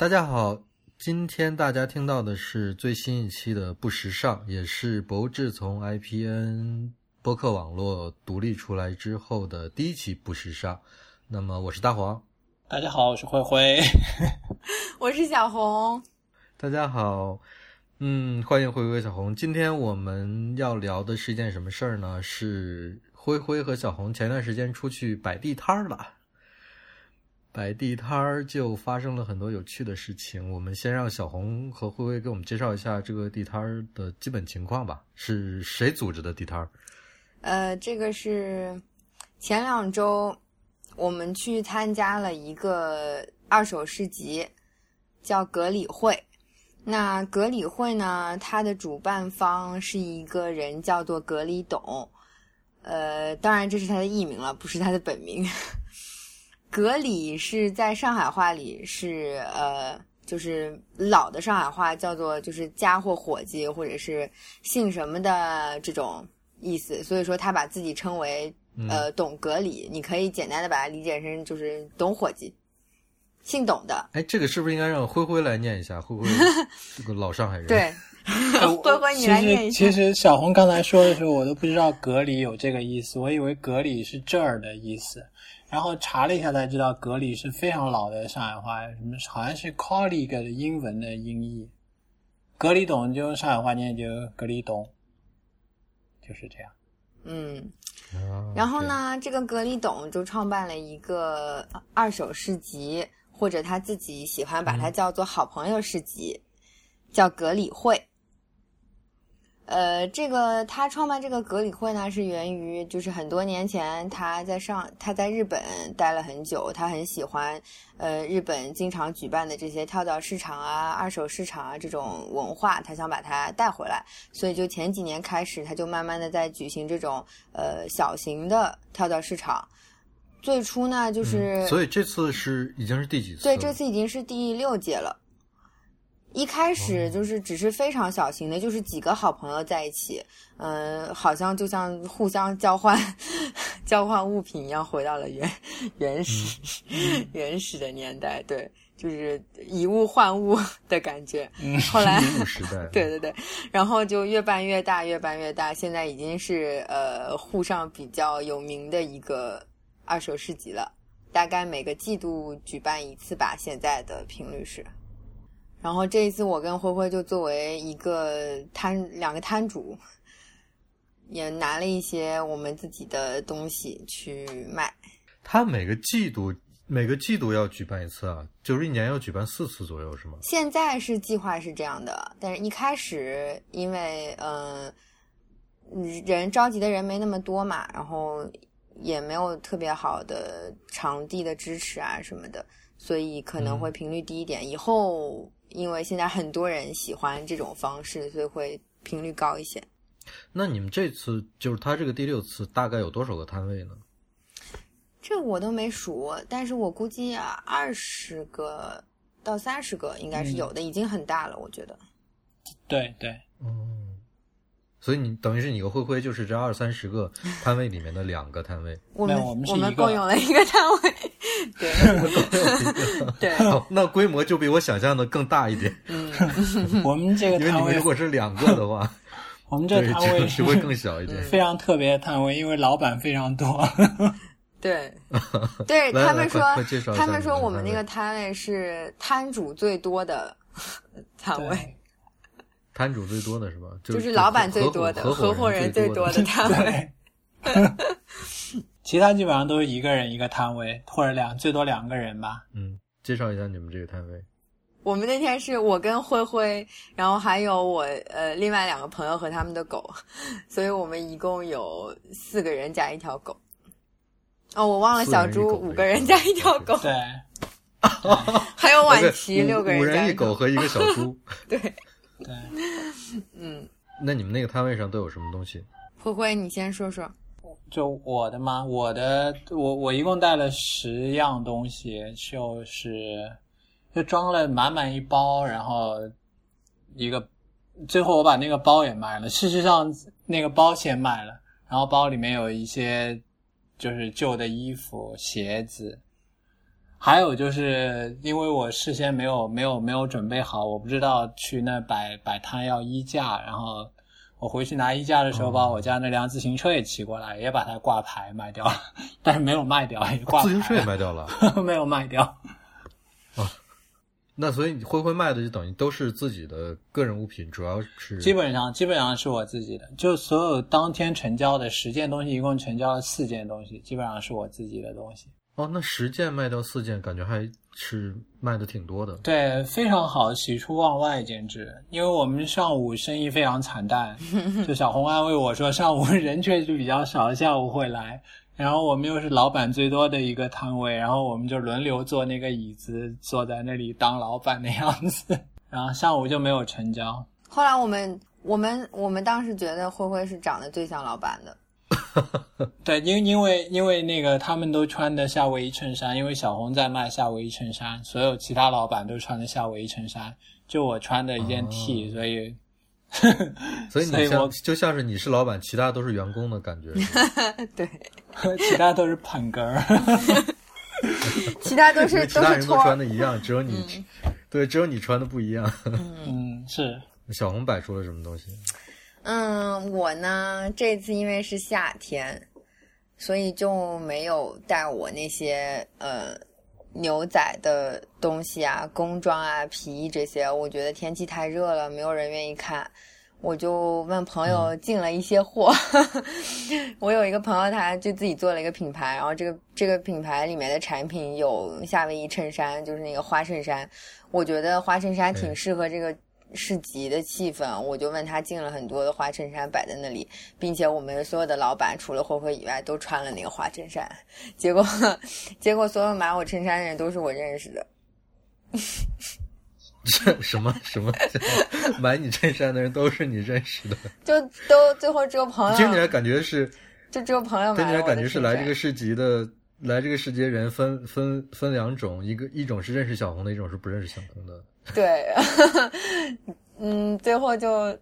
大家好，今天大家听到的是最新一期的不时尚，也是博智从 IPN 播客网络独立出来之后的第一期不时尚。那么我是大黄，大家好，我是灰灰，我是小红。大家好，嗯，欢迎灰灰小红。今天我们要聊的是一件什么事儿呢？是灰灰和小红前段时间出去摆地摊儿了。摆地摊儿就发生了很多有趣的事情。我们先让小红和灰灰给我们介绍一下这个地摊儿的基本情况吧。是谁组织的地摊儿？呃，这个是前两周我们去参加了一个二手市集，叫格里会。那格里会呢，它的主办方是一个人叫做格里董。呃，当然这是他的艺名了，不是他的本名。格里是在上海话里是呃，就是老的上海话叫做就是家伙伙计或者是姓什么的这种意思，所以说他把自己称为呃董格里，你可以简单的把它理解成就是董伙计，姓董的。哎，这个是不是应该让灰灰来念一下？灰灰这个老上海人。对，灰灰你来念一下。其实小红刚才说的时候，我都不知道格里有这个意思，我以为格里是这儿的意思。然后查了一下才知道，格里是非常老的上海话，什么好像是 colleague 的英文的音译。格里董就上海话念就格里董，就是这样。嗯，然后呢，这个格里董就创办了一个二手市集，或者他自己喜欢把它叫做好朋友市集，叫格里会。呃，这个他创办这个格里会呢，是源于就是很多年前他在上他在日本待了很久，他很喜欢呃日本经常举办的这些跳蚤市场啊、二手市场啊这种文化，他想把它带回来，所以就前几年开始，他就慢慢的在举行这种呃小型的跳蚤市场。最初呢，就是所以这次是已经是第几次？对，这次已经是第六届了。一开始就是只是非常小型的，就是几个好朋友在一起，嗯，好像就像互相交换 交换物品一样，回到了原原始 原始的年代，对，就是以物换物 的感觉。后来时代，对对对，然后就越办越大，越办越大，现在已经是呃沪上比较有名的一个二手市集了，大概每个季度举办一次吧，现在的频率是。然后这一次，我跟灰灰就作为一个摊两个摊主，也拿了一些我们自己的东西去卖。他每个季度每个季度要举办一次啊，就是一年要举办四次左右，是吗？现在是计划是这样的，但是一开始因为嗯人着急的人没那么多嘛，然后也没有特别好的场地的支持啊什么的，所以可能会频率低一点。以后。因为现在很多人喜欢这种方式，所以会频率高一些。那你们这次就是他这个第六次，大概有多少个摊位呢？这我都没数，但是我估计啊，二十个到三十个应该是有的，已经很大了，我觉得。对对，嗯。所以你等于是你和灰灰就是这二三十个摊位里面的两个摊位，我们我们我们共用了一个摊位，对。对，那规模就比我想象的更大一点。嗯，我们这个摊位如果是两个的话，我们这摊位是会更小一点，非常特别的摊位，因为老板非常多。对，对他们说，他们说我们那个摊位是摊主最多的摊位。摊主最多的是吧？就是老板最多的，合伙人最多的摊位。其他基本上都是一个人一个摊位，或者两最多两个人吧。嗯，介绍一下你们这个摊位。我们那天是我跟灰灰，然后还有我呃另外两个朋友和他们的狗，所以我们一共有四个人加一条狗。哦，我忘了小猪，五个人加一条狗。对。还有晚琪，六个人。五人一狗和一个小猪。对。对，嗯，那你们那个摊位上都有什么东西？灰灰，你先说说。就我的吗？我的，我我一共带了十样东西，就是就装了满满一包，然后一个，最后我把那个包也卖了。事实上，那个包先卖了，然后包里面有一些就是旧的衣服、鞋子，还有就是因为我事先没有没有没有准备好，我不知道去那摆摆摊要衣架，然后我回去拿衣架的时候，把我家那辆自行车也骑过来，也把它挂牌卖掉了，但是没有卖掉，也挂牌自行车也卖掉了。没有卖掉。啊那所以你灰灰卖的就等于都是自己的个人物品，主要是基本上基本上是我自己的，就所有当天成交的十件东西，一共成交了四件东西，基本上是我自己的东西。哦，那十件卖掉四件，感觉还是卖的挺多的。对，非常好，喜出望外，简直！因为我们上午生意非常惨淡，就小红安慰我说，上午人确实比较少，下午会来。然后我们又是老板最多的一个摊位，然后我们就轮流坐那个椅子，坐在那里当老板的样子。然后上午就没有成交。后来我们我们我们当时觉得灰灰是长得最像老板的。对，因因为因为那个他们都穿的夏威夷衬衫，因为小红在卖夏威夷衬衫，所有其他老板都穿的夏威夷衬衫，就我穿的一件 T，、所以所以你像所以我就像是你是老板，其他都是员工的感觉。对，其他都是捧哏儿。其他都是其他人都。穿的一样，只有你，对，只有你穿的不一样。嗯，是小红摆出了什么东西？嗯，我呢这次因为是夏天，所以就没有带我那些呃牛仔的东西啊、工装啊、皮衣这些。我觉得天气太热了，没有人愿意看。我就问朋友进了一些货，我有一个朋友，他就自己做了一个品牌，然后这个这个品牌里面的产品有夏威夷衬衫，就是那个花衬衫，我觉得花衬衫挺适合这个市集的气氛，我就问他进了很多的花衬衫摆在那里，并且我们所有的老板除了慧慧以外都穿了那个花衬衫，结果 结果所有买我衬衫的人都是我认识的，这什么什么？买你衬衫的人都是你认识的，就都最后只有朋友，听起来感觉是，就只有朋友听起来感觉是来这个市集的，来这个市集的人分分分两种，一个一种是认识小红的，一种是不认识小红的。衫 对，嗯，最后就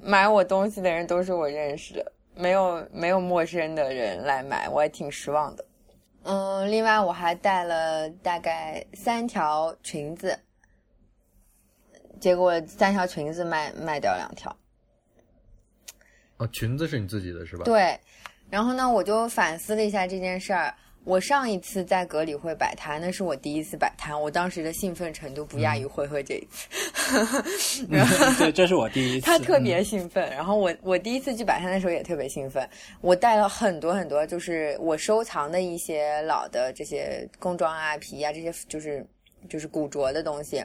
买我东西的人都是我认识的，没有没有陌生的人来买，我也挺失望的。嗯，另外我还带了大概三条裙子，结果三条裙子卖卖掉两条。哦，裙子是你自己的是吧？对，然后呢，我就反思了一下这件事儿。我上一次在格里会摆摊，那是我第一次摆摊，我当时的兴奋程度不亚于慧慧这一次。对，这是我第一次。他特别兴奋，然后我我第一次去摆摊的时候也特别兴奋，我带了很多很多，就是我收藏的一些老的这些工装啊、皮啊这些，就是就是古着的东西，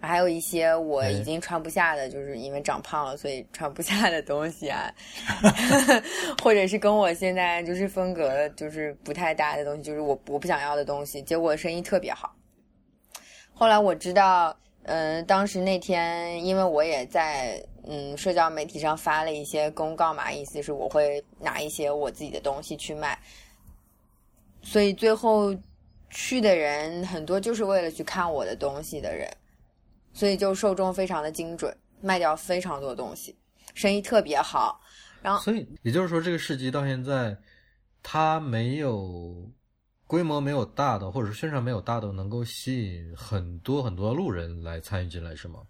还有一些我已经穿不下的，就是因为长胖了所以穿不下的东西啊，或者是跟我现在就是风格就是不太搭的东西，就是我我不想要的东西，结果生意特别好。后来我知道。嗯，当时那天，因为我也在嗯社交媒体上发了一些公告嘛，意思是我会拿一些我自己的东西去卖，所以最后去的人很多就是为了去看我的东西的人，所以就受众非常的精准，卖掉非常多东西，生意特别好。然后，所以也就是说，这个市集到现在，它没有规模没有大的，或者是宣传没有大的，能够吸引很多很多路人来参与进来，是吗？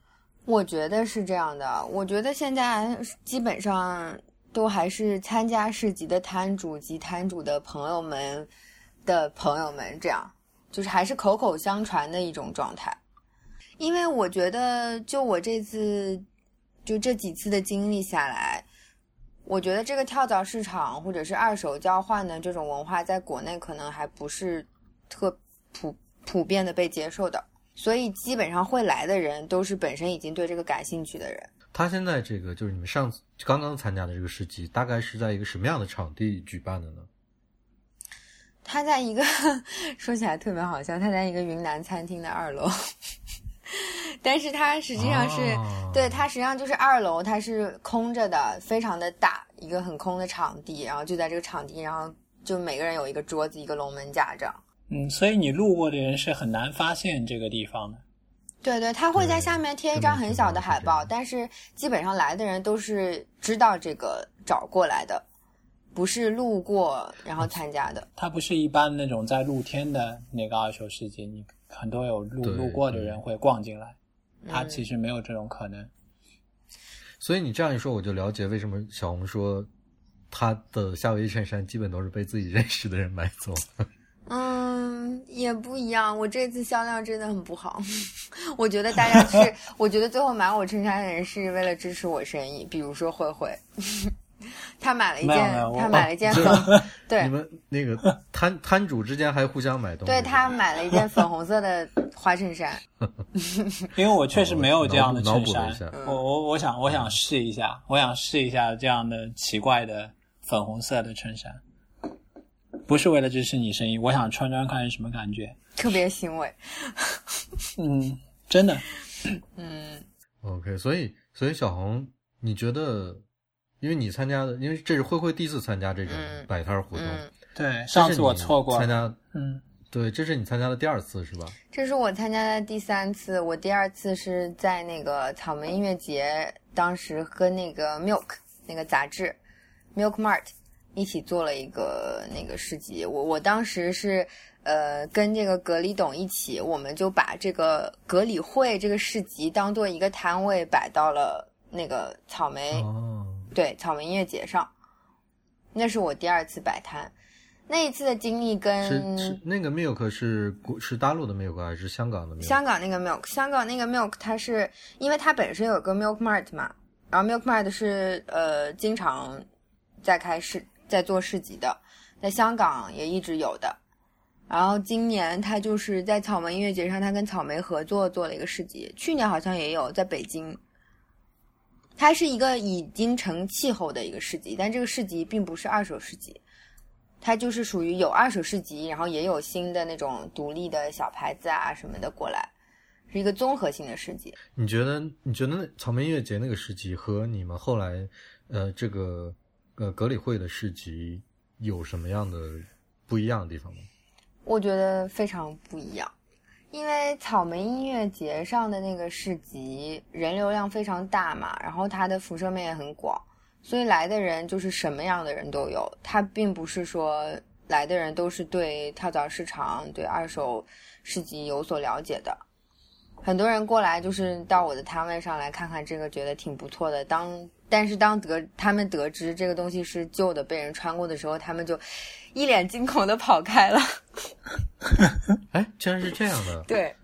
我觉得是这样的，我觉得现在基本上都还是参加市集的摊主及摊主的朋友们的朋友们，这样就是还是口口相传的一种状态。因为我觉得，就我这次就这几次的经历下来，我觉得这个跳蚤市场或者是二手交换的这种文化，在国内可能还不是特普普遍的被接受的。所以基本上会来的人都是本身已经对这个感兴趣的人。他现在这个就是你们上次刚刚参加的这个市集，大概是在一个什么样的场地举办的呢？他在一个 说起来特别好笑，他在一个云南餐厅的二楼，但是它实际上是、哦对它实际上就是二楼，它是空着的，非常的大，一个很空的场地，然后就在这个场地，然后就每个人有一个桌子，一个龙门架这样。嗯，所以你路过的人是很难发现这个地方的。对对，他会在下面贴一张很小的海报，但是基本上来的人都是知道这个找过来的。不是路过然后参加的。它不是一般那种在露天的那个二手世界，你很多有路路过的人会逛进来，它嗯其实没有这种可能。所以你这样一说，我就了解为什么小红说他的夏威夷衬衫基本都是被自己认识的人买走。嗯，也不一样。我这次销量真的很不好。我觉得大家是，我觉得最后买我衬衫的人是为了支持我生意，比如说慧慧，他买了一件他买了一件哦粉，对 你们那个摊摊主之间还互相买东西，对他买了一件粉红色的花衬衫。因为我确实没有这样的衬衫我我我想我想试一下，我想试一下这样的奇怪的粉红色的衬衫，不是为了支持你生意，我想穿穿看是什么感觉。特别欣慰，嗯，真的，嗯 OK，所以所以小红，你觉得，因为你参加的，因为这是慧慧第一次参加这种嗯摆摊活动，嗯，对，上次我错过了，参加，嗯，对，这是你参加的第二次是吧？这是我参加的第三次，我第二次是在那个草莓音乐节，当时跟那个 Milk 那个杂志 Milk Mart 一起做了一个那个市集。我我当时是呃跟这个格里董一起，我们就把这个格里会这个市集当做一个摊位摆到了那个草莓、哦，对草莓音乐节上。那是我第二次摆摊，那一次的经历跟是是那个 Milk 是是大陆的 Milk 还是香港的 Milk？香港那个 milk，香港那个 milk，它是因为它本身有个 milk mart 嘛，然后 milk mart 是呃经常在开市在做市集的，在香港也一直有的。然后今年它就是在草莓音乐节上，它跟草莓合作做了一个市集，去年好像也有在北京。它是一个已经成气候的一个市集，但这个市集并不是二手市集，它就是属于有二手市集，然后也有新的那种独立的小牌子啊什么的过来，是一个综合性的市集。你觉得你觉得那草莓音乐节那个市集和你们后来呃这个呃格里会的市集有什么样的不一样的地方吗？我觉得非常不一样，因为草莓音乐节上的那个市集人流量非常大嘛，然后它的辐射面也很广，所以来的人就是什么样的人都有。它并不是说来的人都是对跳蚤市场、对二手市集有所了解的。很多人过来就是到我的摊位上来看看这个，觉得挺不错的。当但是当得他们得知这个东西是旧的，被人穿过的时候，他们就一脸惊恐的跑开了。哎，竟然是这样的，对，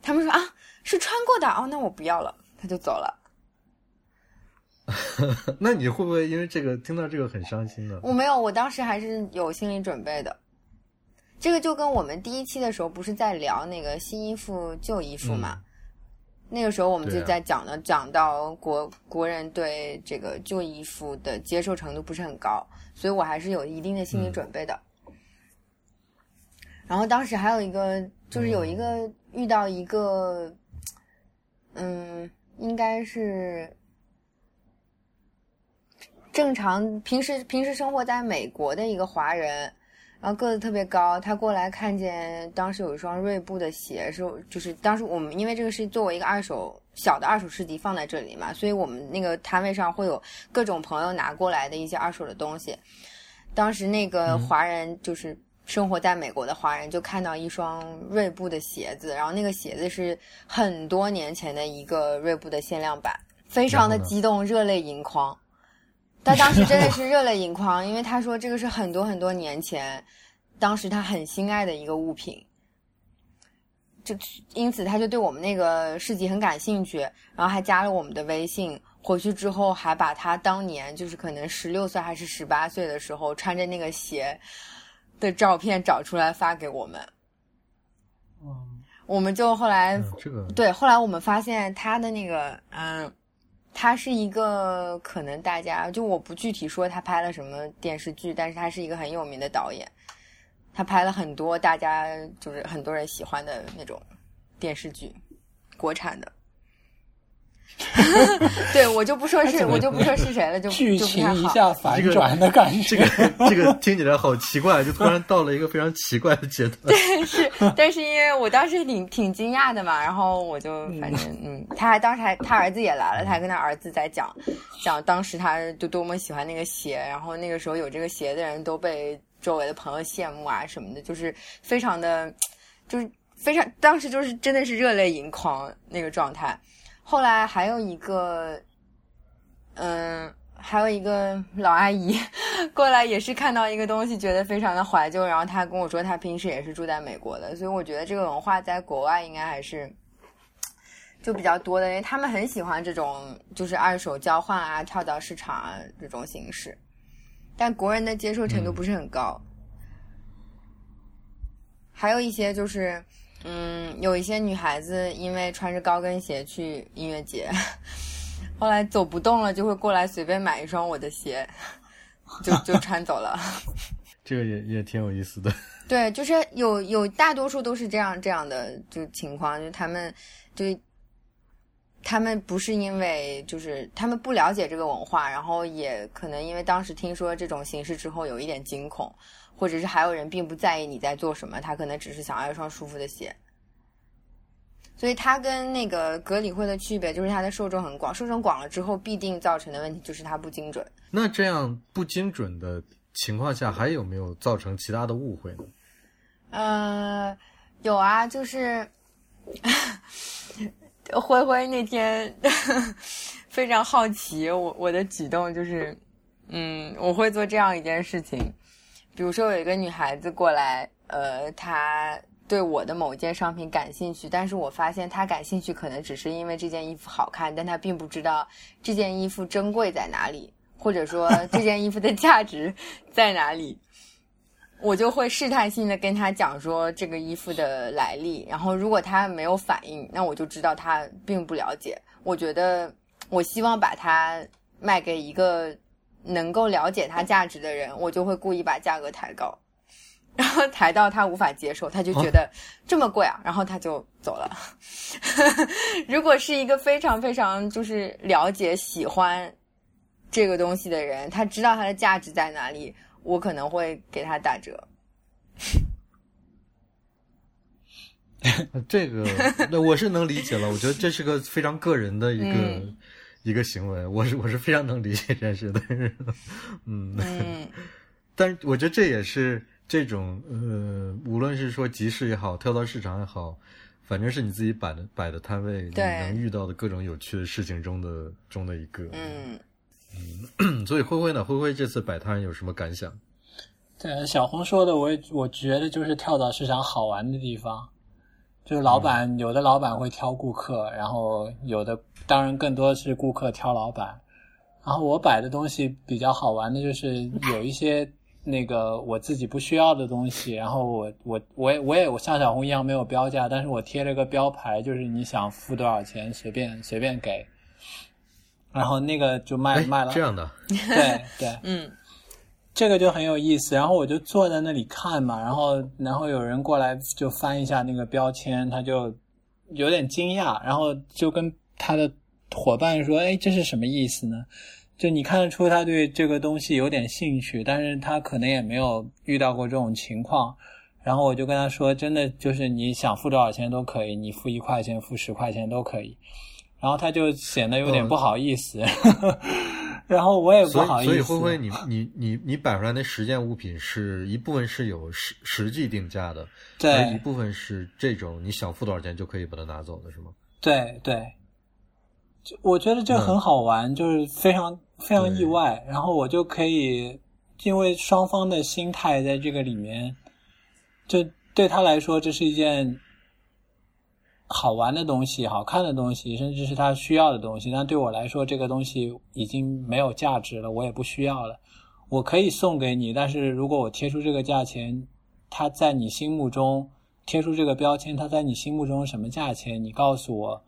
他们说啊，是穿过的哦，那我不要了，他就走了。那你会不会因为这个听到这个很伤心呢？我没有，我当时还是有心理准备的。这个就跟我们第一期的时候不是在聊那个新衣服、旧衣服嘛？那个时候我们就在讲呢，讲到国国人对这个旧衣服的接受程度不是很高，所以我还是有一定的心理准备的。然后当时还有一个，就是有一个遇到一个，嗯，应该是正常平时平时生活在美国的一个华人，然后个子特别高，他过来看见当时有一双锐步的鞋，是就是当时我们因为这个是作为一个二手小的二手市集放在这里嘛，所以我们那个摊位上会有各种朋友拿过来的一些二手的东西。当时那个华人就是生活在美国的华人，就看到一双锐步的鞋子，然后那个鞋子是很多年前的一个锐步的限量版，非常的激动，热泪盈眶。他当时真的 是热泪盈眶，因为他说这个是很多很多年前，当时他很心爱的一个物品，就因此他就对我们那个市集很感兴趣，然后还加了我们的微信。回去之后还把他当年就是可能十六岁还是十八岁的时候穿着那个鞋的照片找出来发给我们。嗯，我们就后来嗯，这个对，后来我们发现他的那个，嗯，他是一个可能大家就我不具体说他拍了什么电视剧，但是他是一个很有名的导演，他拍了很多大家就是很多人喜欢的那种电视剧，国产的。对我就不说是，我就不说是谁了，就剧。情一下反转的感觉。这个这个听起来好奇怪，就突然到了一个非常奇怪的阶段。是，但是因为我当时挺挺惊讶的嘛，然后我就反正嗯，他还当时还他儿子也来了，他还跟他儿子在讲讲当时他就多么喜欢那个鞋，然后那个时候有这个鞋的人都被周围的朋友羡慕啊什么的，就是非常的，就是非常当时就是真的是热泪盈眶那个状态。后来还有一个，嗯。还有一个老阿姨 过来，也是看到一个东西，觉得非常的怀旧。然后她跟我说，她平时也是住在美国的，所以我觉得这个文化在国外应该还是 就比较多的，因为他们很喜欢这种就是二手交换啊、跳蚤市场啊这种形式，但国人的接受程度不是很高。还有一些就是，嗯，有一些女孩子因为穿着高跟鞋去音乐节。后来走不动了，就会过来随便买一双我的鞋，就就穿走了。这个也也挺有意思的。对，就是有有大多数都是这样这样的就情况，就他们就他们不是因为就是他们不了解这个文化，然后也可能因为当时听说这种形式之后有一点惊恐，或者是还有人并不在意你在做什么，他可能只是想要一双舒服的鞋。所以它跟那个格里会的区别就是它的受众很广，受众广了之后必定造成的问题就是它不精准。那这样不精准的情况下，还有没有造成其他的误会呢？呃，有啊，就是灰灰那天非常好奇我我的举动，就是嗯，我会做这样一件事情，比如说有一个女孩子过来，呃，她。对我的某一件商品感兴趣，但是我发现她感兴趣可能只是因为这件衣服好看，但她并不知道这件衣服珍贵在哪里，或者说这件衣服的价值在哪里。我就会试探性的跟他讲说这个衣服的来历，然后如果他没有反应，那我就知道他并不了解。我觉得我希望把它卖给一个能够了解它价值的人，我就会故意把价格抬高。然后抬到他无法接受，他就觉得这么贵啊，然后他就走了。如果是一个非常非常就是了解喜欢这个东西的人，他知道它的价值在哪里，我可能会给他打折。这个那我是能理解了，我觉得这是个非常个人的一个一个行为，我是我是非常能理解这件事的。嗯嗯，但是我觉得这也是。这种呃，无论是说集市也好，跳蚤市场也好，反正是你自己摆的摆的摊位，你能遇到的各种有趣的事情中的中的一个。嗯嗯，所以灰灰呢？灰灰这次摆摊有什么感想？对小红说的，我也我觉得就是跳蚤市场好玩的地方，就是老板有的老板会挑顾客，然后有的当然更多是顾客挑老板。然后我摆的东西比较好玩的就是有一些。那个我自己不需要的东西，然后我我我也我也我像小红一样没有标价，但是我贴了个标牌，就是你想付多少钱随便随便给，然后那个就卖卖了这样的，对对，嗯，这个就很有意思。然后我就坐在那里看嘛，然后然后有人过来就翻一下那个标签，他就有点惊讶，然后就跟他的伙伴说：“哎，这是什么意思呢？”就你看得出他对这个东西有点兴趣，但是他可能也没有遇到过这种情况。然后我就跟他说：“真的就是你想付多少钱都可以，你付一块钱、付十块钱都可以。”然后他就显得有点不好意思。然后我也不好意思。所以灰灰，你你你你摆出来那十件物品是一部分是有实实际定价的，对，一部分是这种你想付多少钱就可以把它拿走的是吗？对对，就我觉得这很好玩，就是非常。非常意外，然后我就可以，因为双方的心态在这个里面，就对他来说这是一件好玩的东西、好看的东西，甚至是他需要的东西。但对我来说，这个东西已经没有价值了，我也不需要了。我可以送给你，但是如果我贴出这个价钱，他在你心目中贴出这个标签，他在你心目中什么价钱？你告诉我。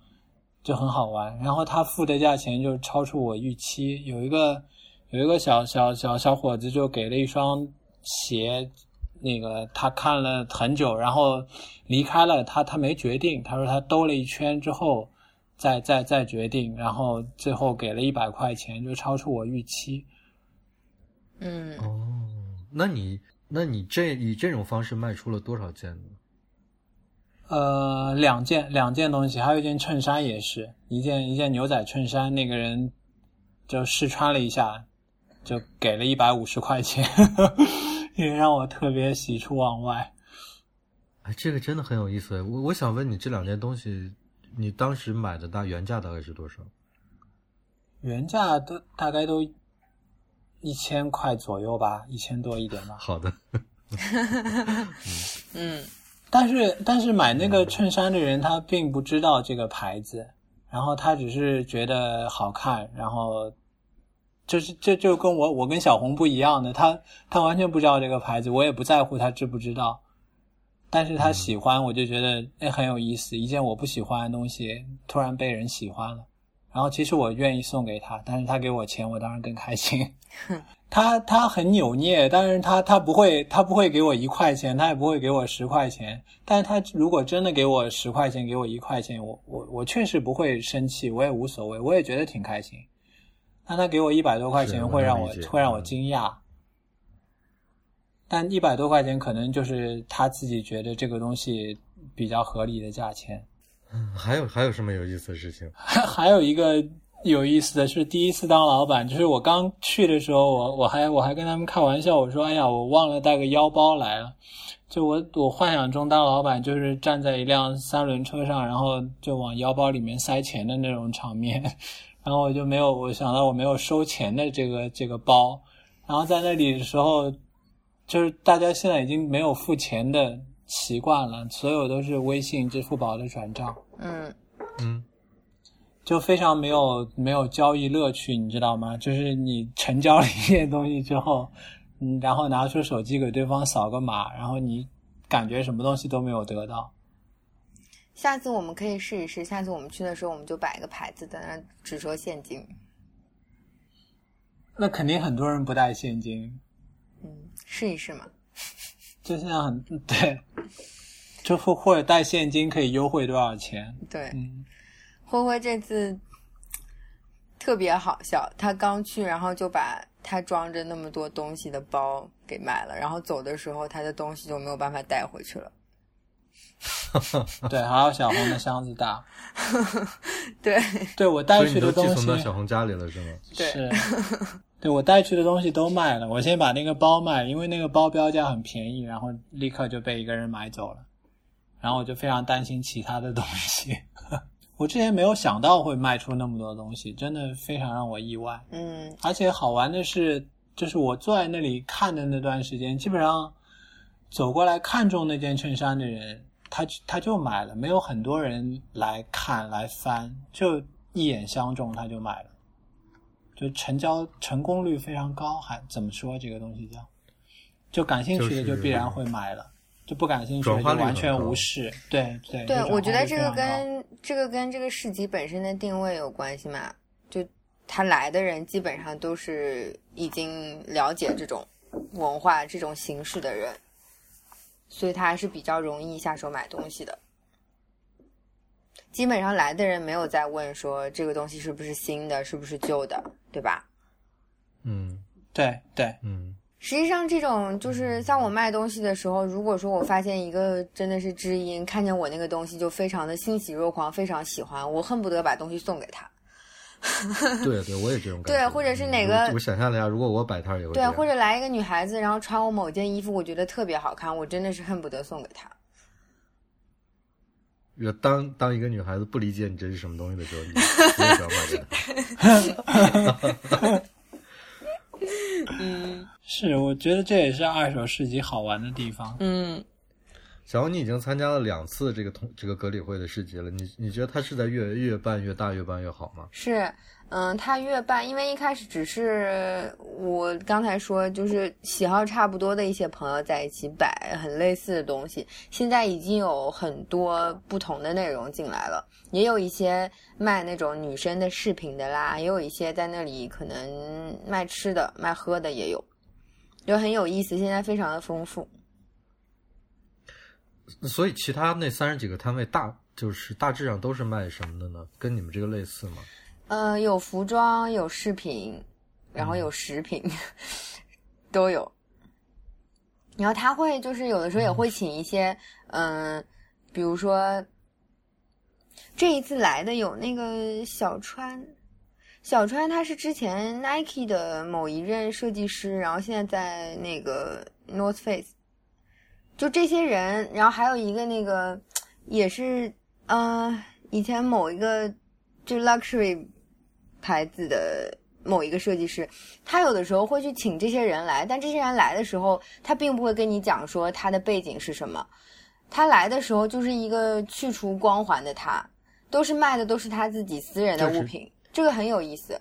就很好玩，然后他付的价钱就超出我预期。有一个有一个小小小小伙子就给了一双鞋，那个他看了很久，然后离开了。他他没决定，他说他兜了一圈之后再再再决定，然后最后给了一百块钱，就超出我预期。嗯，哦，那你那你这以这种方式卖出了多少件呢？呃，两件两件东西，还有一件衬衫也是一件一件牛仔衬衫，那个人就试穿了一下，就给了一百五十块钱，也让我特别喜出望外。哎，这个真的很有意思。我我想问你，这两件东西，你当时买的大原价大概是多少？原价都大概都一千块左右吧，一千多一点吧。好的，嗯，但是但是买那个衬衫的人他并不知道这个牌子，然后他只是觉得好看，然后就是这就跟我我跟小红不一样的，他他完全不知道这个牌子，我也不在乎他知不知道，但是他喜欢，我就觉得哎很有意思，一件我不喜欢的东西突然被人喜欢了，然后其实我愿意送给他，但是他给我钱，我当然更开心。他他很扭捏，但是他他不会他不会给我一块钱，他也不会给我十块钱。但是他如果真的给我十块钱，给我一块钱，我我我确实不会生气，我也无所谓，我也觉得挺开心。但他给我一百多块钱，会让我我会让我嗯惊讶。但一百多块钱可能就是他自己觉得这个东西比较合理的价钱。嗯 还有还有什么有意思的事情？还有一个有意思的是，第一次当老板，就是我刚去的时候，我我还我还跟他们开玩笑，我说：“哎呀，我忘了带个腰包来了。”就我我幻想中当老板就是站在一辆三轮车上，然后就往腰包里面塞钱的那种场面，然后我就没有我想到我没有收钱的这个这个包，然后在那里的时候，就是大家现在已经没有付钱的习惯了，所有都是微信、支付宝的转账。嗯，嗯，就非常没有没有交易乐趣，你知道吗？就是你成交了一些东西之后，嗯，然后拿出手机给对方扫个码，然后你感觉什么东西都没有得到。下次我们可以试一试。下次我们去的时候，我们就摆一个牌子，在那只收现金。那肯定很多人不带现金，嗯，试一试嘛。就像很 对，就或或者带现金可以优惠多少钱？对，嗯，灰灰这次特别好笑，他刚去，然后就把他装着那么多东西的包给卖了，然后走的时候，他的东西就没有办法带回去了。对，还有小红的箱子大。对，对我带去的东西寄送到小红家里了是吗？对是，对我带去的东西都卖了。我先把那个包卖了，因为那个包标价很便宜，然后立刻就被一个人买走了。然后我就非常担心其他的东西。我之前没有想到会卖出那么多东西，真的非常让我意外。嗯而且好玩的是，就是我坐在那里看的那段时间，基本上走过来看中那件衬衫的人，他他就买了，没有很多人来看来翻，就一眼相中他就买了，就成交成功率非常高，还怎么说这个东西叫？就感兴趣的就就是必然会买了，就不感兴趣的就完全无视。对对对，我觉得这个个跟这个跟这个市集本身的定位有关系嘛。就他来的人基本上都是已经了解这种文化、这种形式的人，所以他还是比较容易下手买东西的。基本上来的人没有在问说这个东西是不是新的，是不是旧的，对吧？嗯对对嗯，实际上，这种就是像我卖东西的时候，如果说我发现一个真的是知音，看见我那个东西就非常的欣喜若狂，非常喜欢，我恨不得把东西送给他。对对，我也这种感觉。对或者是哪嗯个我我想象了一下，如果我摆摊儿也会对，或者来一个女孩子，然后穿我某件衣服，我觉得特别好看，我真的是恨不得送给她。就当当一个女孩子不理解你这是什么东西的时候，你 不要买给她。嗯是，我觉得这也是二手市集好玩的地方。嗯，小欧，你已经参加了两次这个同这个格里会的市集了，你你觉得它是在越越办越大，越办越好吗？是，嗯，他越办，因为一开始只是我刚才说，就是喜好差不多的一些朋友在一起摆很类似的东西，现在已经有很多不同的内容进来了，也有一些卖那种女生的饰品的啦，也有一些在那里可能卖吃的、卖喝的也有，就很有意思，现在非常的丰富。所以其他那三十几个摊位大就是大致上都是卖什么的呢？跟你们这个类似吗？呃，有服装，有饰品，然后有食品，都有。然后他会就是有的时候也会请一些，嗯、比如说这一次来的有那个小川，小川他是之前 Nike 的某一任设计师，然后现在在那个 North Face，就这些人，然后还有一个那个也是，呃，以前某一个就 luxury 牌子的某一个设计师，他有的时候会去请这些人来，但这些人来的时候，他并不会跟你讲说他的背景是什么，他来的时候就是一个去除光环的他，都是卖的都是他自己私人的就是物品，这个很有意思。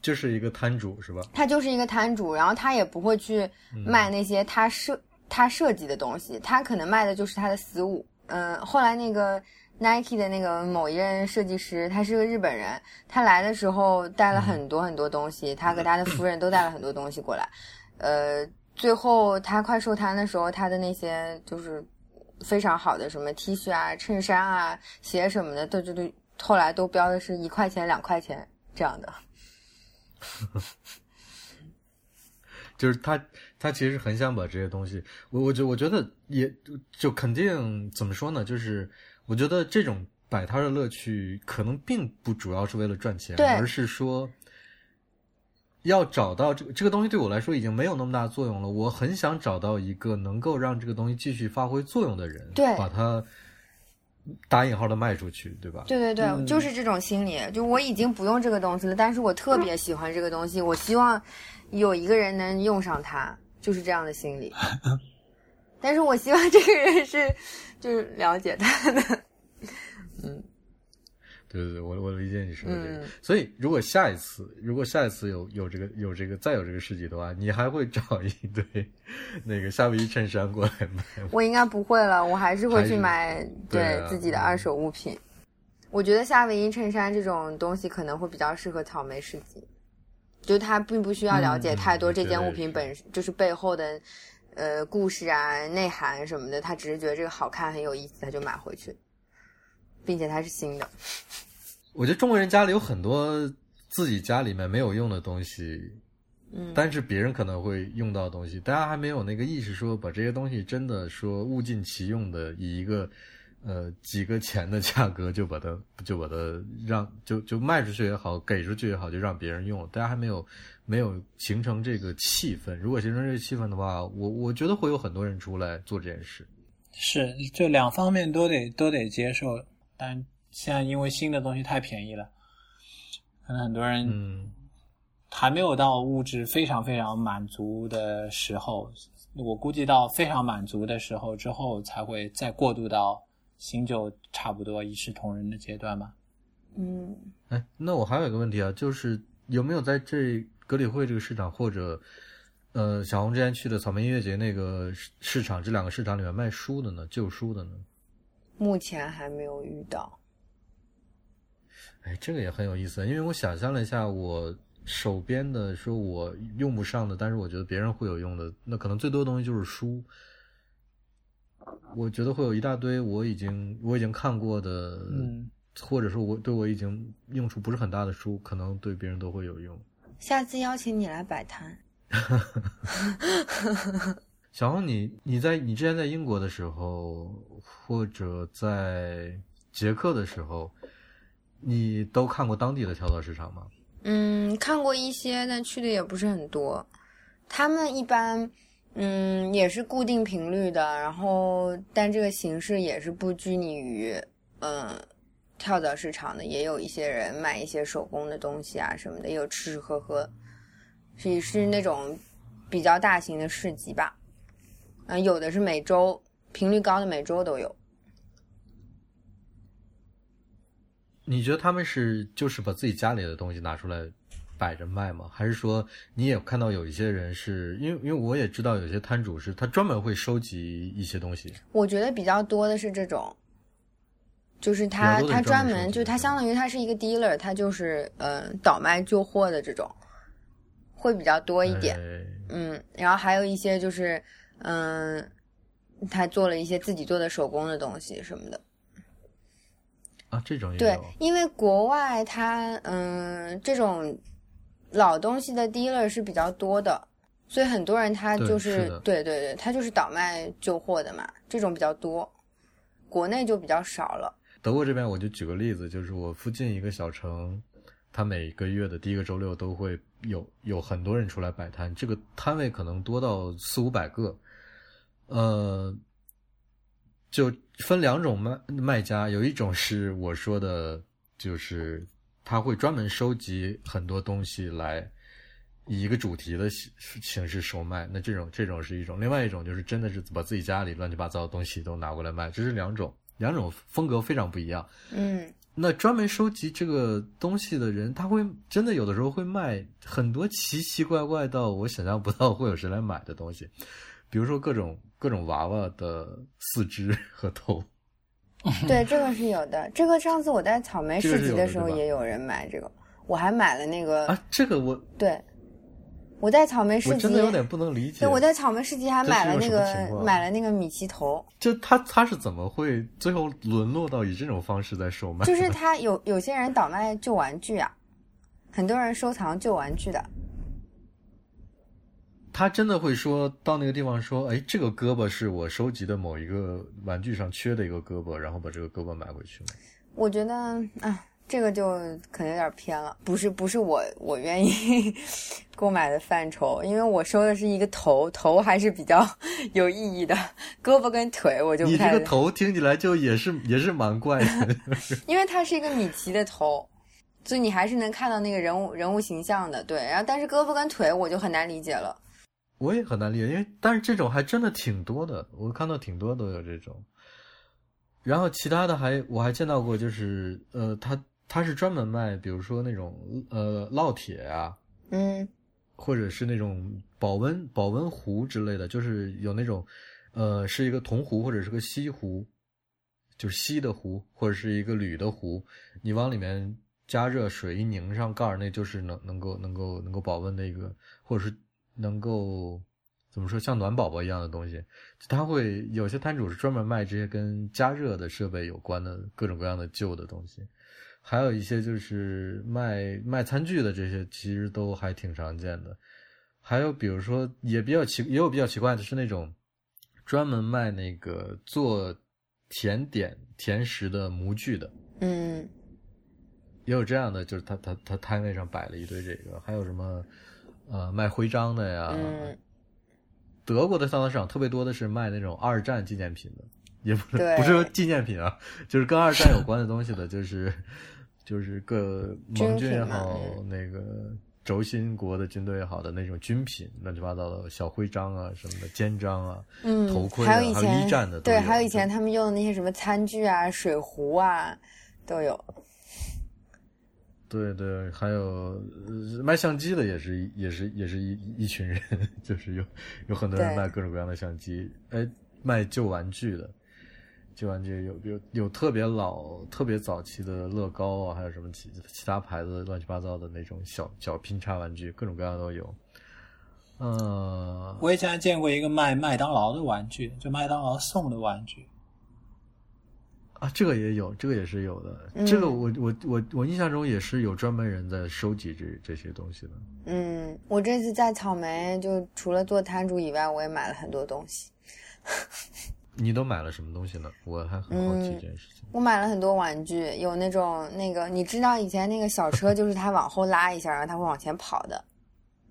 就是一个摊主是吧？他就是一个摊主，然后他也不会去卖那些他设、他设计的东西，他可能卖的就是他的私物。嗯、后来那个 Nike 的那个某一任设计师，他是个日本人，他来的时候带了很多很多东西，他和他的夫人都带了很多东西过来。呃，最后他快收摊的时候，他的那些就是非常好的什么 T 恤啊、衬衫啊、鞋什么的，都都都后来都标的是一块钱、两块钱这样的。就是他，他其实很想把这些东西，我我觉我觉得也就就肯定怎么说呢？就是我觉得这种摆摊的乐趣，可能并不主要是为了赚钱，而是说要找到这个这个东西对我来说已经没有那么大作用了。我很想找到一个能够让这个东西继续发挥作用的人，对把它打引号的卖出去，对吧？对对对，嗯就是这种心理。就我已经不用这个东西了，但是我特别喜欢这个东西，我希望有一个人能用上它，就是这样的心理。但是我希望这个人是，就是了解他的。嗯对对对，我我理解你说的这个。嗯所以，如果下一次，如果下一次有有这个有这个再有这个市集的话，你还会找一堆那个夏威夷衬衫过来卖吗？我应该不会了，我还是会去买对啊自己的二手物品。我觉得夏威夷衬衫这种东西可能会比较适合草莓市集，就他并不需要了解嗯太多这件物品本就是背后的呃故事啊、内涵什么的，他只是觉得这个好看很有意思，他就买回去，并且它是新的。我觉得中国人家里有很多自己家里面没有用的东西，嗯，但是别人可能会用到的东西，大家还没有那个意识，说把这些东西真的说物尽其用的，以一个呃几个钱的价格就把它就把它让 就就卖出去也好，给出去也好，就让别人用，大家还没有没有形成这个气氛。如果形成这个气氛的话，我我觉得会有很多人出来做这件事。是，就两方面都得都得接受，但现在因为新的东西太便宜了，可能很多人嗯，还没有到物质非常非常满足的时候，我估计到非常满足的时候之后，才会再过渡到新旧差不多一视同仁的阶段吧。嗯，哎，那我还有一个问题啊，就是有没有在这格里会这个市场，或者呃小红之前去的草莓音乐节那个市市场，这两个市场里面卖书的呢？旧书的呢？目前还没有遇到。哎，这个也很有意思，因为我想象了一下，我手边的说我用不上的，但是我觉得别人会有用的，那可能最多的东西就是书。我觉得会有一大堆我已经我已经看过的，嗯，或者说我对我已经用处不是很大的书，可能对别人都会有用。下次邀请你来摆摊。小红，你你在你之前在英国的时候，或者在捷克的时候，你都看过当地的跳蚤市场吗？嗯，看过一些，但去的也不是很多。他们一般，嗯，也是固定频率的，然后但这个形式也是不拘泥于，嗯，跳蚤市场的，也有一些人卖一些手工的东西啊什么的，也有吃吃喝喝，是是那种比较大型的市集吧。嗯、有的是每周频率高的，每周都有。你觉得他们是就是把自己家里的东西拿出来摆着卖吗？还是说你也看到有一些人是因为因为我也知道有些摊主是他专门会收集一些东西，我觉得比较多的是这种，就是他他专专门就他相当于他是一个 dealer，他就是嗯、呃倒卖旧货的这种，会比较多一点。哎嗯，然后还有一些就是嗯、他做了一些自己做的手工的东西什么的。啊，这种也对，因为国外它嗯这种老东西的 dealer 是比较多的，所以很多人他就是的对对对，他就是倒卖旧货的嘛，这种比较多，国内就比较少了。德国这边我就举个例子，就是我附近一个小城，它每个月的第一个周六都会有有很多人出来摆摊，这个摊位可能多到四五百个，呃，就分两种卖卖家，有一种是我说的，就是他会专门收集很多东西来以一个主题的形形式售卖，那这种这种是一种，另外一种就是真的是把自己家里乱七八糟的东西都拿过来卖，这是两种，两种风格非常不一样。嗯，那专门收集这个东西的人，他会真的有的时候会卖很多奇奇怪怪到我想象不到会有谁来买的东西，比如说各种各种娃娃的四肢和头。对，这个是有的。这个上次我在草莓市集的时候也有人买这个，我还买了那个，啊，这个我对，我在草莓市集我真的有点不能理解。对，我在草莓市集还买了那个买了那个米奇头，就他他是怎么会最后沦落到以这种方式在售卖？就是 他有有些人倒卖旧玩具啊，很多人收藏旧玩具的。他真的会说到那个地方说，哎，这个胳膊是我收集的某一个玩具上缺的一个胳膊，然后把这个胳膊买回去吗？我觉得啊，这个就可能有点偏了，不是不是我我愿意购买的范畴，因为我收的是一个头，头还是比较有意义的，胳膊跟腿我就不太 你这个，头听起来就也是也是蛮怪的。因为它是一个米奇的头。所以你还是能看到那个人物人物形象的，对。然后但是胳膊跟腿我就很难理解了。我也很难理解，因为但是这种还真的挺多的，我看到挺多都有这种。然后其他的还我还见到过，就是呃，他他是专门卖，比如说那种呃烙铁啊，嗯或者是那种保温保温壶之类的，就是有那种呃是一个铜壶或者是个锡壶，就是锡的壶或者是一个铝的壶，你往里面加热水一拧上盖儿，那就是能能够能够能够保温的一个，或者是能够怎么说像暖宝宝一样的东西。他会有些摊主是专门卖这些跟加热的设备有关的各种各样的旧的东西。还有一些就是卖卖餐具的，这些其实都还挺常见的。还有比如说，也比较奇，也有比较奇怪的是那种专门卖那个做甜点甜食的模具的，嗯也有这样的，就是他他他摊位上摆了一堆这个，还有什么呃卖徽章的呀。嗯，德国的丧葬市场特别多的是卖那种二战纪念品的，也不是不是说纪念品啊，就是跟二战有关的东西的，就是就是各盟军也好，那个轴心国的军队也好的那种军品，乱七八糟的小徽章啊什么的，肩章啊，嗯，头盔啊还有一战的都对，还有以前他们用的那些什么餐具啊、水壶啊，都有。对对，还有呃卖相机的也是一也是也是一一群人，就是有有很多人卖各种各样的相机，哎，卖旧玩具的，旧玩具有有有特别老、特别早期的乐高啊，还有什么其其他牌子乱七八糟的那种小小拼插玩具，各种各样都有。呃，我以前还见过一个卖麦当劳的玩具，就麦当劳送的玩具。啊，这个也有，这个也是有的。嗯这个我我我我印象中也是有专门人在收集这这些东西的。嗯，我这次在草莓，就除了做摊主以外，我也买了很多东西。你都买了什么东西呢？我还很好奇嗯这件事情。我买了很多玩具，有那种那个，你知道以前那个小车，就是它往后拉一下，然后它会往前跑的，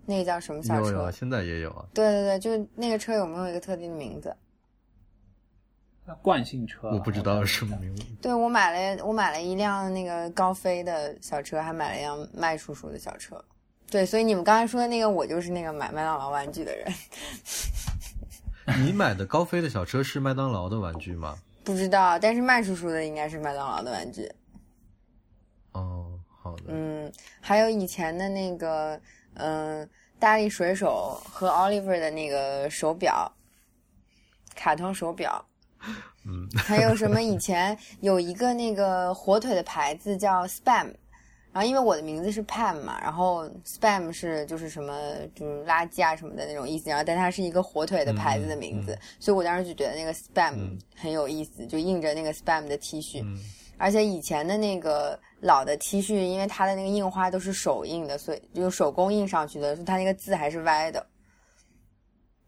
那个叫什么小车？有有啊，现在也有啊。对对对，就是那个车有没有一个特定的名字？惯性车，我不知道什么名字。对我买了，我买了一辆那个高飞的小车，还买了一辆麦叔叔的小车。对，所以你们刚才说的那个，我就是那个买麦当劳玩具的人。你买的高飞的小车是麦当劳的玩具吗？不知道，但是麦叔叔的应该是麦当劳的玩具。哦，好的。嗯，还有以前的那个，嗯、大力水手和 Oliver 的那个手表，卡通手表。嗯，还有什么？以前有一个那个火腿的牌子叫 Spam，然后因为我的名字是 Pam 嘛，然后 Spam 是就是什么就是垃圾啊什么的那种意思，然后但它是一个火腿的牌子的名字，嗯所以我当时就觉得那个 Spam 嗯很有意思，就印着那个 Spam 的 T 恤。嗯而且以前的那个老的 T 恤，因为它的那个印花都是手印的，所以就手工印上去的，所以它那个字还是歪的，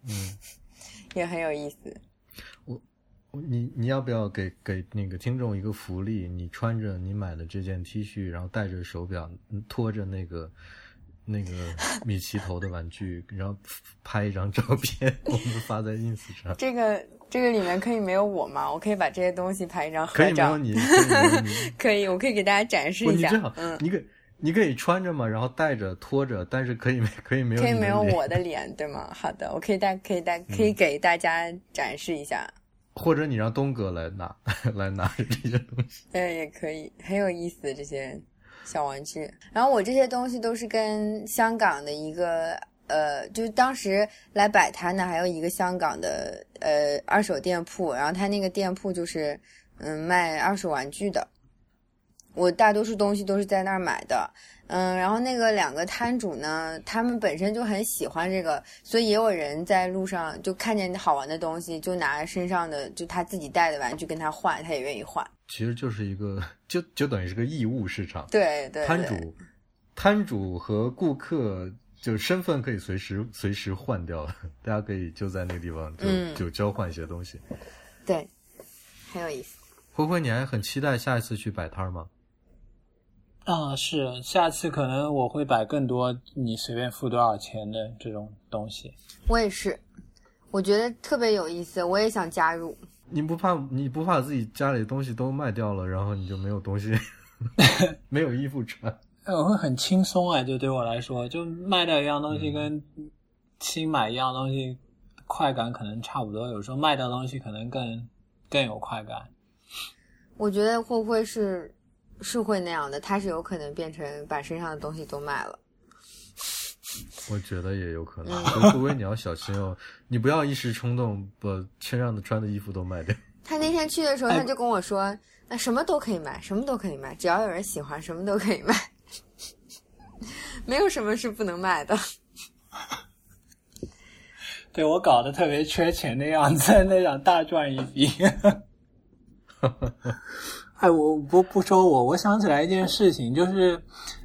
嗯，也很有意思。你你要不要给给那个听众一个福利？你穿着你买的这件 T 恤，然后戴着手表，嗯拖着那个那个 米奇头的玩具，然后拍一张照片，我们发在 ins 上。这个这个里面可以没有我吗？我可以把这些东西拍一张合照。可以没有你。可以，我可以给大家展示，一下你可你可以穿着嘛，然后戴着拖着，但是可以没可以没有可以没有我的脸，对吗？好的，我可以带可以带可以给大家展示一下。或者你让东哥来拿 来拿这些东西。嗯，也可以，很有意思这些小玩具。然后我这些东西都是跟香港的一个呃，就是当时来摆摊的，还有一个香港的呃二手店铺，然后他那个店铺就是嗯卖二手玩具的。我大多数东西都是在那儿买的，嗯，然后那个两个摊主呢，他们本身就很喜欢这个，所以也有人在路上就看见好玩的东西，就拿身上的就他自己带的玩具跟他换，他也愿意换。其实就是一个，就就等于是个义务市场。对对，对摊主，摊主和顾客就身份可以随时随时换掉，大家可以就在那个地方就、嗯就交换一些东西。对，很有意思。灰灰，你还很期待下一次去摆摊儿吗？啊，是，下次可能我会摆更多你随便付多少钱的这种东西。我也是，我觉得特别有意思，我也想加入。你不怕你不怕自己家里的东西都卖掉了，然后你就没有东西，没有衣服穿？哎，我会很轻松哎，就对我来说，就卖掉一样东西跟新买一样东西，快感可能差不多。有时候卖掉东西可能更更有快感。我觉得会不会是是会那样的？他是有可能变成把身上的东西都卖了。我觉得也有可能。嗯所以灰灰，你要小心哦，你不要一时冲动把身上的穿的衣服都卖掉。他那天去的时候，哎他就跟我说：“那什么都可以买，什么都可以买，只要有人喜欢，什么都可以卖，没有什么是不能卖的。对我搞得特别缺钱的样子，那想大赚一笔。哎，我不不说我，我想起来一件事情，就是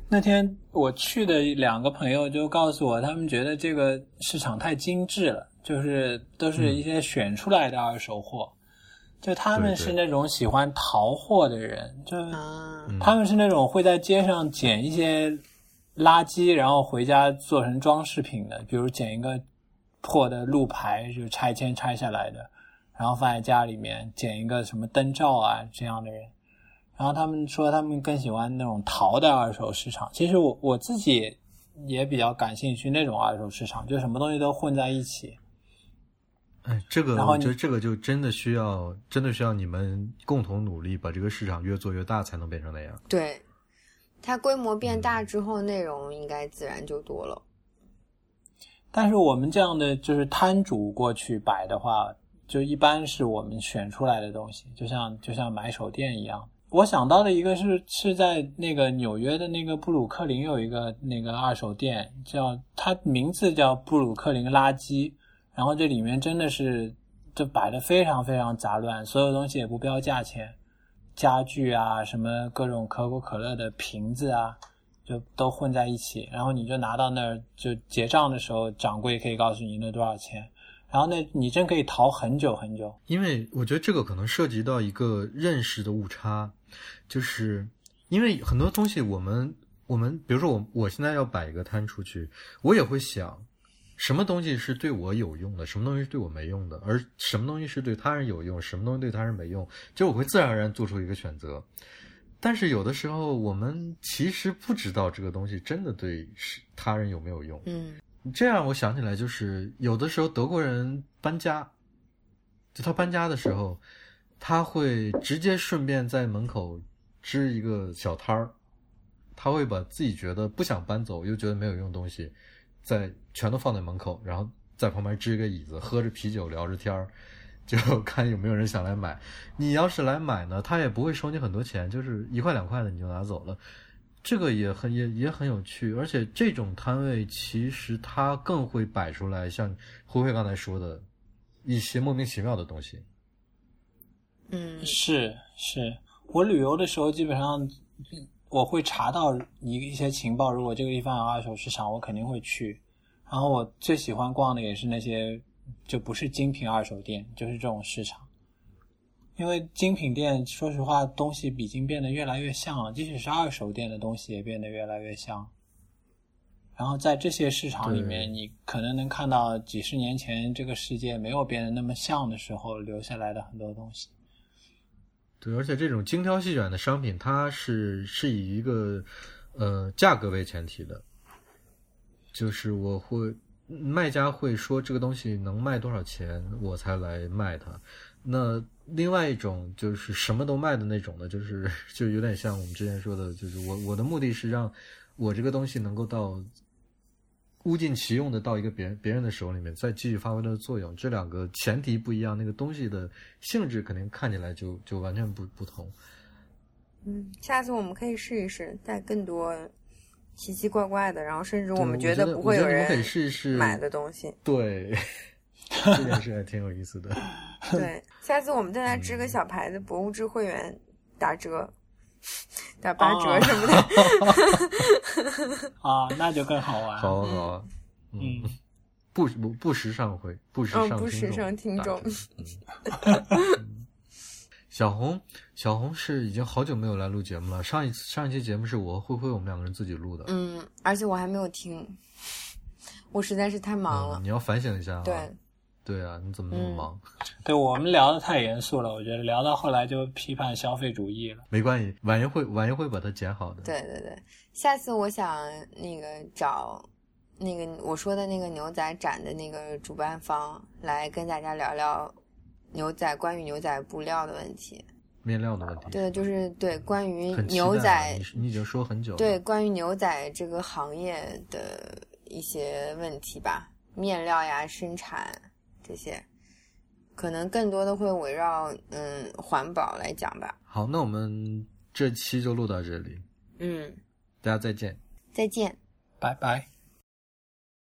那天我去的两个朋友就告诉我，他们觉得这个市场太精致了，就是都是一些选出来的二手货，就他们是那种喜欢淘货的人，就”他们是那种会在街上捡一些垃圾，然后回家做成装饰品的，比如捡一个破的路牌，就拆迁拆下来的，然后放在家里面；捡一个什么灯罩啊这样的人。然后他们说他们更喜欢那种淘的二手市场。其实我我自己也比较感兴趣那种二手市场，就什么东西都混在一起。哎，这个我觉得这个就真的需要，真的需要你们共同努力，把这个市场越做越大，才能变成那样。对，它规模变大之后，内容应该自然就多了。但是我们这样的就是摊主过去摆的话，就一般是我们选出来的东西，就像就像买手店一样。我想到的一个是是在那个纽约的那个布鲁克林有一个那个二手店，叫它名字叫布鲁克林垃圾，然后这里面真的是就摆的非常非常杂乱，所有东西也不标价钱，家具啊什么各种可口可乐的瓶子啊，就都混在一起，然后你就拿到那儿就结账的时候，掌柜可以告诉你那多少钱，然后那你真可以逃很久很久。因为我觉得这个可能涉及到一个认识的误差，就是因为很多东西我们我们比如说我我现在要摆一个摊出去，我也会想什么东西是对我有用的，什么东西是对我没用的，而什么东西是对他人有用，什么东西对他人没用，就我会自然而然做出一个选择。但是有的时候我们其实不知道这个东西真的对是他人有没有用。嗯这样我想起来，就是有的时候德国人搬家，就他搬家的时候，他会直接顺便在门口支一个小摊儿，他会把自己觉得不想搬走又觉得没有用东西，在全都放在门口，然后在旁边支一个椅子，喝着啤酒聊着天儿，就看有没有人想来买。你要是来买呢，他也不会收你很多钱，就是一块两块的你就拿走了。这个也很也也很有趣，而且这种摊位其实它更会摆出来像灰灰刚才说的一些莫名其妙的东西。嗯是是，我旅游的时候基本上我会查到一一些情报，如果这个地方有二手市场，我肯定会去。然后我最喜欢逛的也是那些就不是精品二手店，就是这种市场。因为精品店，说实话，东西已经变得越来越像了，即使是二手店的东西也变得越来越像。然后在这些市场里面，你可能能看到几十年前这个世界没有变得那么像的时候留下来的很多东西。对，而且这种精挑细选的商品，它是是以一个呃价格为前提的，就是我会卖家会说这个东西能卖多少钱，我才来卖它。那另外一种就是什么都卖的那种的，就是 就有点像我们之前说的，就是我我的目的是让我这个东西能够到物尽其用的到一个别人别人的手里面，再继续发挥它的作用。这两个前提不一样，那个东西的性质肯定看起来就就完全不不同。嗯，下次我们可以试一试，带更多奇奇怪怪的，然后甚至我们觉得不会有人试一试买的东西。对，这件事还挺有意思的。对，下次我们再来支嗯个小牌子，博物志会员打折，打八折哦什么的。啊，那就更好玩。好啊好啊，嗯，不不不时尚会，不时尚嗯不时尚听众小红，小红是已经好久没有来录节目了。上一次上一期节目是我和灰灰我们两个人自己录的。嗯，而且我还没有听，我实在是太忙了嗯，。你要反省一下啊。对，对啊，你怎么那么嗯忙？对我们聊的太严肃了，我觉得聊到后来就批判消费主义了。没关系，晚一会晚一会把它剪好的。对对对，下次我想那个找那个我说的那个牛仔展的那个主办方来跟大家聊聊牛仔关于牛仔布料的问题。面料的问题。对，就是对关于牛仔你你已经说很久了。对，关于牛仔这个行业的一些问题吧，面料呀、生产这些，可能更多的会围绕嗯环保来讲吧。好，那我们这期就录到这里，嗯，大家再见。再见。拜拜。